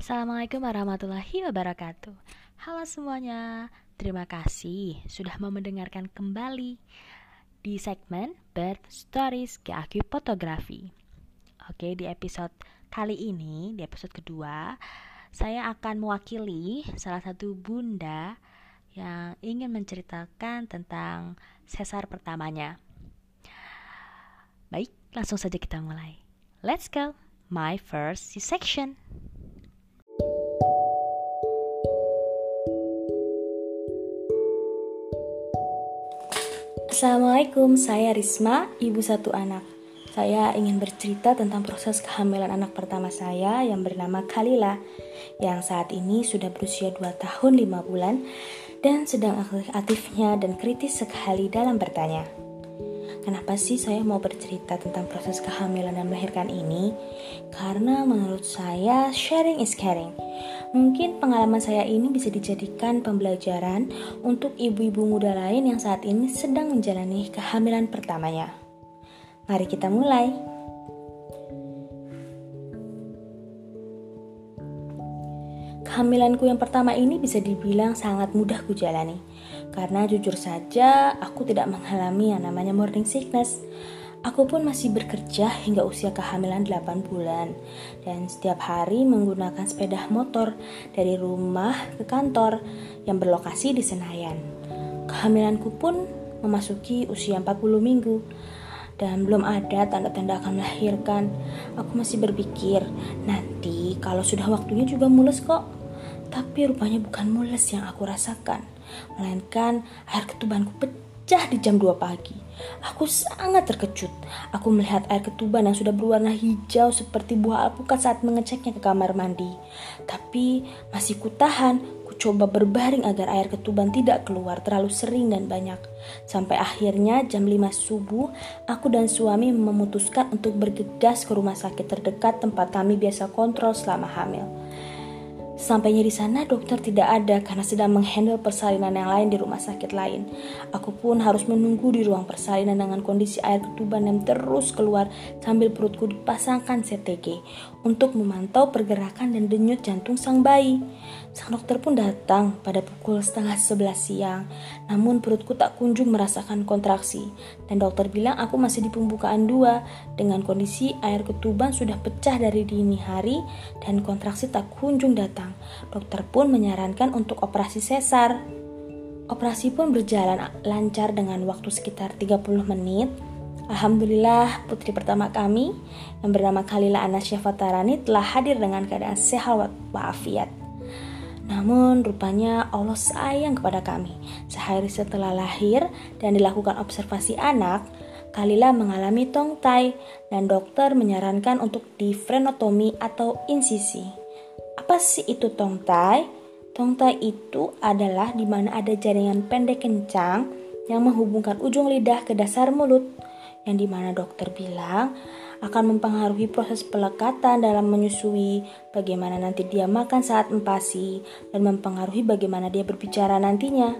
Assalamualaikum warahmatullahi wabarakatuh. Halo semuanya Terima kasih sudah mau mendengarkan kembali Di segmen Birth Stories GAQ Fotografi. Oke di episode kali ini Di episode kedua Saya akan mewakili salah satu bunda Yang ingin menceritakan tentang sesar pertamanya. Baik, langsung saja kita mulai. Let's go My first C-section Assalamualaikum, saya Risma, ibu satu anak. Saya ingin bercerita tentang proses kehamilan anak pertama saya yang bernama Kalila, yang saat ini sudah berusia 2 tahun 5 bulan dan sedang aktifnya dan kritis sekali dalam bertanya. Kenapa sih saya mau bercerita tentang proses kehamilan dan melahirkan ini? Karena menurut saya sharing is caring. Mungkin pengalaman saya ini bisa dijadikan pembelajaran untuk ibu-ibu muda lain yang saat ini sedang menjalani kehamilan pertamanya. Mari kita mulai. Kehamilanku yang pertama ini bisa dibilang sangat mudah kujalani. Karena jujur saja, aku tidak mengalami yang namanya morning sickness. Aku pun masih bekerja hingga usia kehamilan 8 bulan dan setiap hari menggunakan sepeda motor dari rumah ke kantor yang berlokasi di Senayan. Kehamilanku pun memasuki usia 40 minggu dan belum ada tanda-tanda akan melahirkan. Aku masih berpikir, nanti kalau sudah waktunya juga mules kok. Tapi rupanya bukan mules yang aku rasakan melainkan air ketubanku pecah di jam 2 pagi. Aku sangat terkejut. Aku melihat air ketuban yang sudah berwarna hijau seperti buah alpukat saat mengeceknya ke kamar mandi. Tapi masih kutahan, ku coba berbaring agar air ketuban tidak keluar terlalu sering dan banyak. Sampai akhirnya jam 5 subuh, aku dan suami memutuskan untuk bergegas ke rumah sakit terdekat tempat kami biasa kontrol selama hamil. Sampainya di sana dokter tidak ada karena sedang menghandle persalinan yang lain di rumah sakit lain. Aku pun harus menunggu di ruang persalinan dengan kondisi air ketuban yang terus keluar sambil perutku dipasangkan CTG untuk memantau pergerakan dan denyut jantung sang bayi. Sang dokter pun datang pada pukul setengah sebelas siang, namun perutku tak kunjung merasakan kontraksi. Dan dokter bilang aku masih di pembukaan dua dengan kondisi air ketuban sudah pecah dari dini hari dan kontraksi tak kunjung datang. Dokter pun menyarankan untuk operasi sesar. Operasi pun berjalan lancar dengan waktu sekitar 30 menit. Alhamdulillah putri pertama kami yang bernama Kalila Anasya Fatarani telah hadir dengan keadaan sehat walafiat. Namun rupanya Allah sayang kepada kami. Sehari setelah lahir dan dilakukan observasi anak, Kalila mengalami tongtai dan dokter menyarankan untuk difrenotomi atau insisi. Apa sih itu tongtai? Tongtai itu adalah di mana ada jaringan pendek kencang yang menghubungkan ujung lidah ke dasar mulut, yang di mana dokter bilang akan mempengaruhi proses pelekatan dalam menyusui, bagaimana nanti dia makan saat empasi, dan mempengaruhi bagaimana dia berbicara nantinya.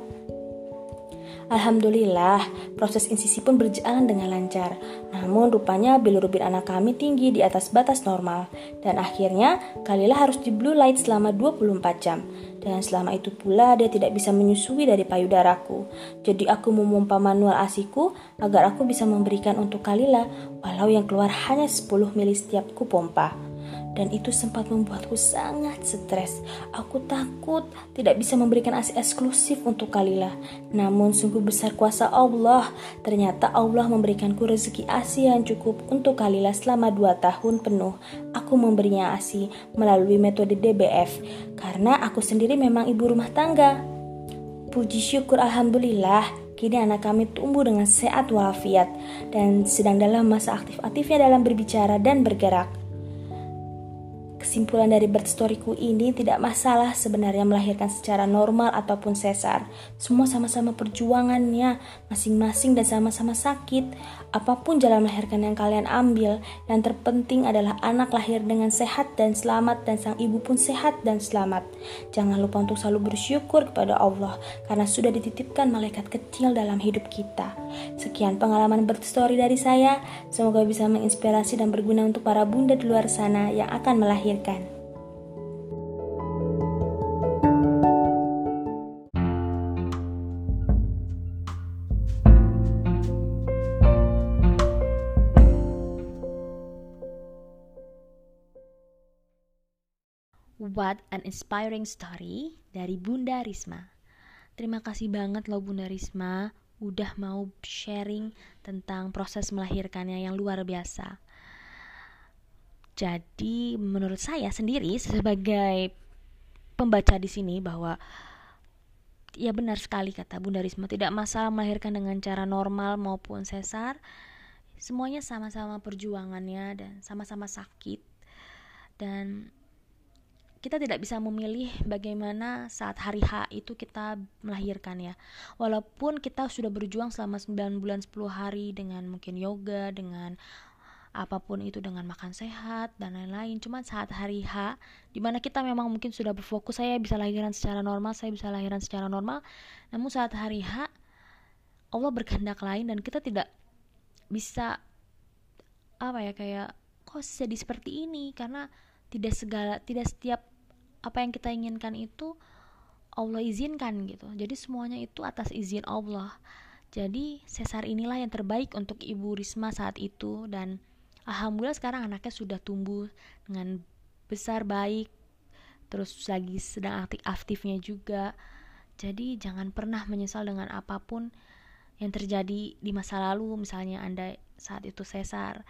Alhamdulillah, proses insisi pun berjalan dengan lancar. Namun rupanya bilirubin anak kami tinggi di atas batas normal. Dan akhirnya, Kalila harus di blue light selama 24 jam. Dan selama itu pula dia tidak bisa menyusui dari payudaraku. Jadi aku memompa manual asiku agar aku bisa memberikan untuk Kalila walau yang keluar hanya 10 mili setiap ku pompa dan itu sempat membuatku sangat stres. Aku takut tidak bisa memberikan ASI eksklusif untuk Kalila. Namun sungguh besar kuasa Allah. Ternyata Allah memberikanku rezeki ASI yang cukup untuk Kalila selama 2 tahun penuh. Aku memberinya ASI melalui metode DBF karena aku sendiri memang ibu rumah tangga. Puji syukur Alhamdulillah, kini anak kami tumbuh dengan sehat walafiat dan sedang dalam masa aktif-aktifnya dalam berbicara dan bergerak. Kesimpulan dari birth storyku ini tidak masalah sebenarnya melahirkan secara normal ataupun sesar. Semua sama-sama perjuangannya, masing-masing dan sama-sama sakit. Apa pun jalan melahirkan yang kalian ambil, yang terpenting adalah anak lahir dengan sehat dan selamat dan sang ibu pun sehat dan selamat. Jangan lupa untuk selalu bersyukur kepada Allah karena sudah dititipkan malaikat kecil dalam hidup kita. Sekian pengalaman berstory dari saya. Semoga bisa menginspirasi dan berguna untuk para bunda di luar sana yang akan melahirkan. What an inspiring story dari Bunda Risma. Terima kasih banget loh Bunda Risma udah mau sharing tentang proses melahirkannya yang luar biasa. Jadi menurut saya sendiri sebagai pembaca di sini bahwa ya benar sekali kata Bunda Risma tidak masalah melahirkan dengan cara normal maupun sesar semuanya sama-sama perjuangannya dan sama-sama sakit dan kita tidak bisa memilih bagaimana saat hari H itu kita melahirkan ya. Walaupun kita sudah berjuang selama 9 bulan 10 hari dengan mungkin yoga, dengan apa pun itu dengan makan sehat dan lain-lain. Cuma saat hari H di mana kita memang mungkin sudah berfokus saya bisa lahiran secara normal, saya bisa lahiran secara normal. Namun saat hari H Allah berkehendak lain dan kita tidak bisa apa ya kayak kok jadi seperti ini karena tidak segala tidak setiap apa yang kita inginkan itu Allah izinkan gitu. Jadi semuanya itu atas izin Allah. Jadi sesar inilah yang terbaik untuk ibu Risma saat itu. Dan alhamdulillah sekarang anaknya sudah tumbuh dengan besar baik. Terus lagi sedang aktif aktifnya juga. Jadi jangan pernah menyesal dengan apa pun yang terjadi di masa lalu. Misalnya anda saat itu sesar.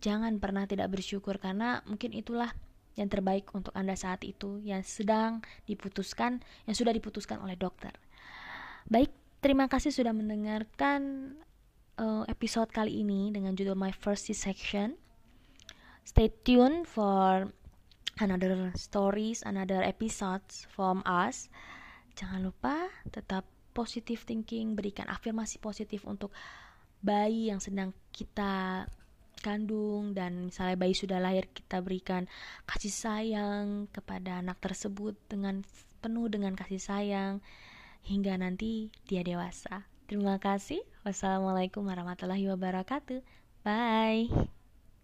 Jangan pernah tidak bersyukur karena mungkin itulah yang terbaik untuk Anda saat itu yang sedang diputuskan, yang sudah diputuskan oleh dokter. Baik, terima kasih sudah mendengarkan uh, episode kali ini dengan judul My First C-Section. Stay tuned for another stories, another episodes from us. Jangan lupa tetap positive thinking, berikan afirmasi positif untuk bayi yang sedang kita kandung dan misalnya bayi sudah lahir kita berikan kasih sayang kepada anak tersebut dengan penuh dengan kasih sayang hingga nanti dia dewasa. Terima kasih. Wassalamualaikum warahmatullahi wabarakatuh. Bye.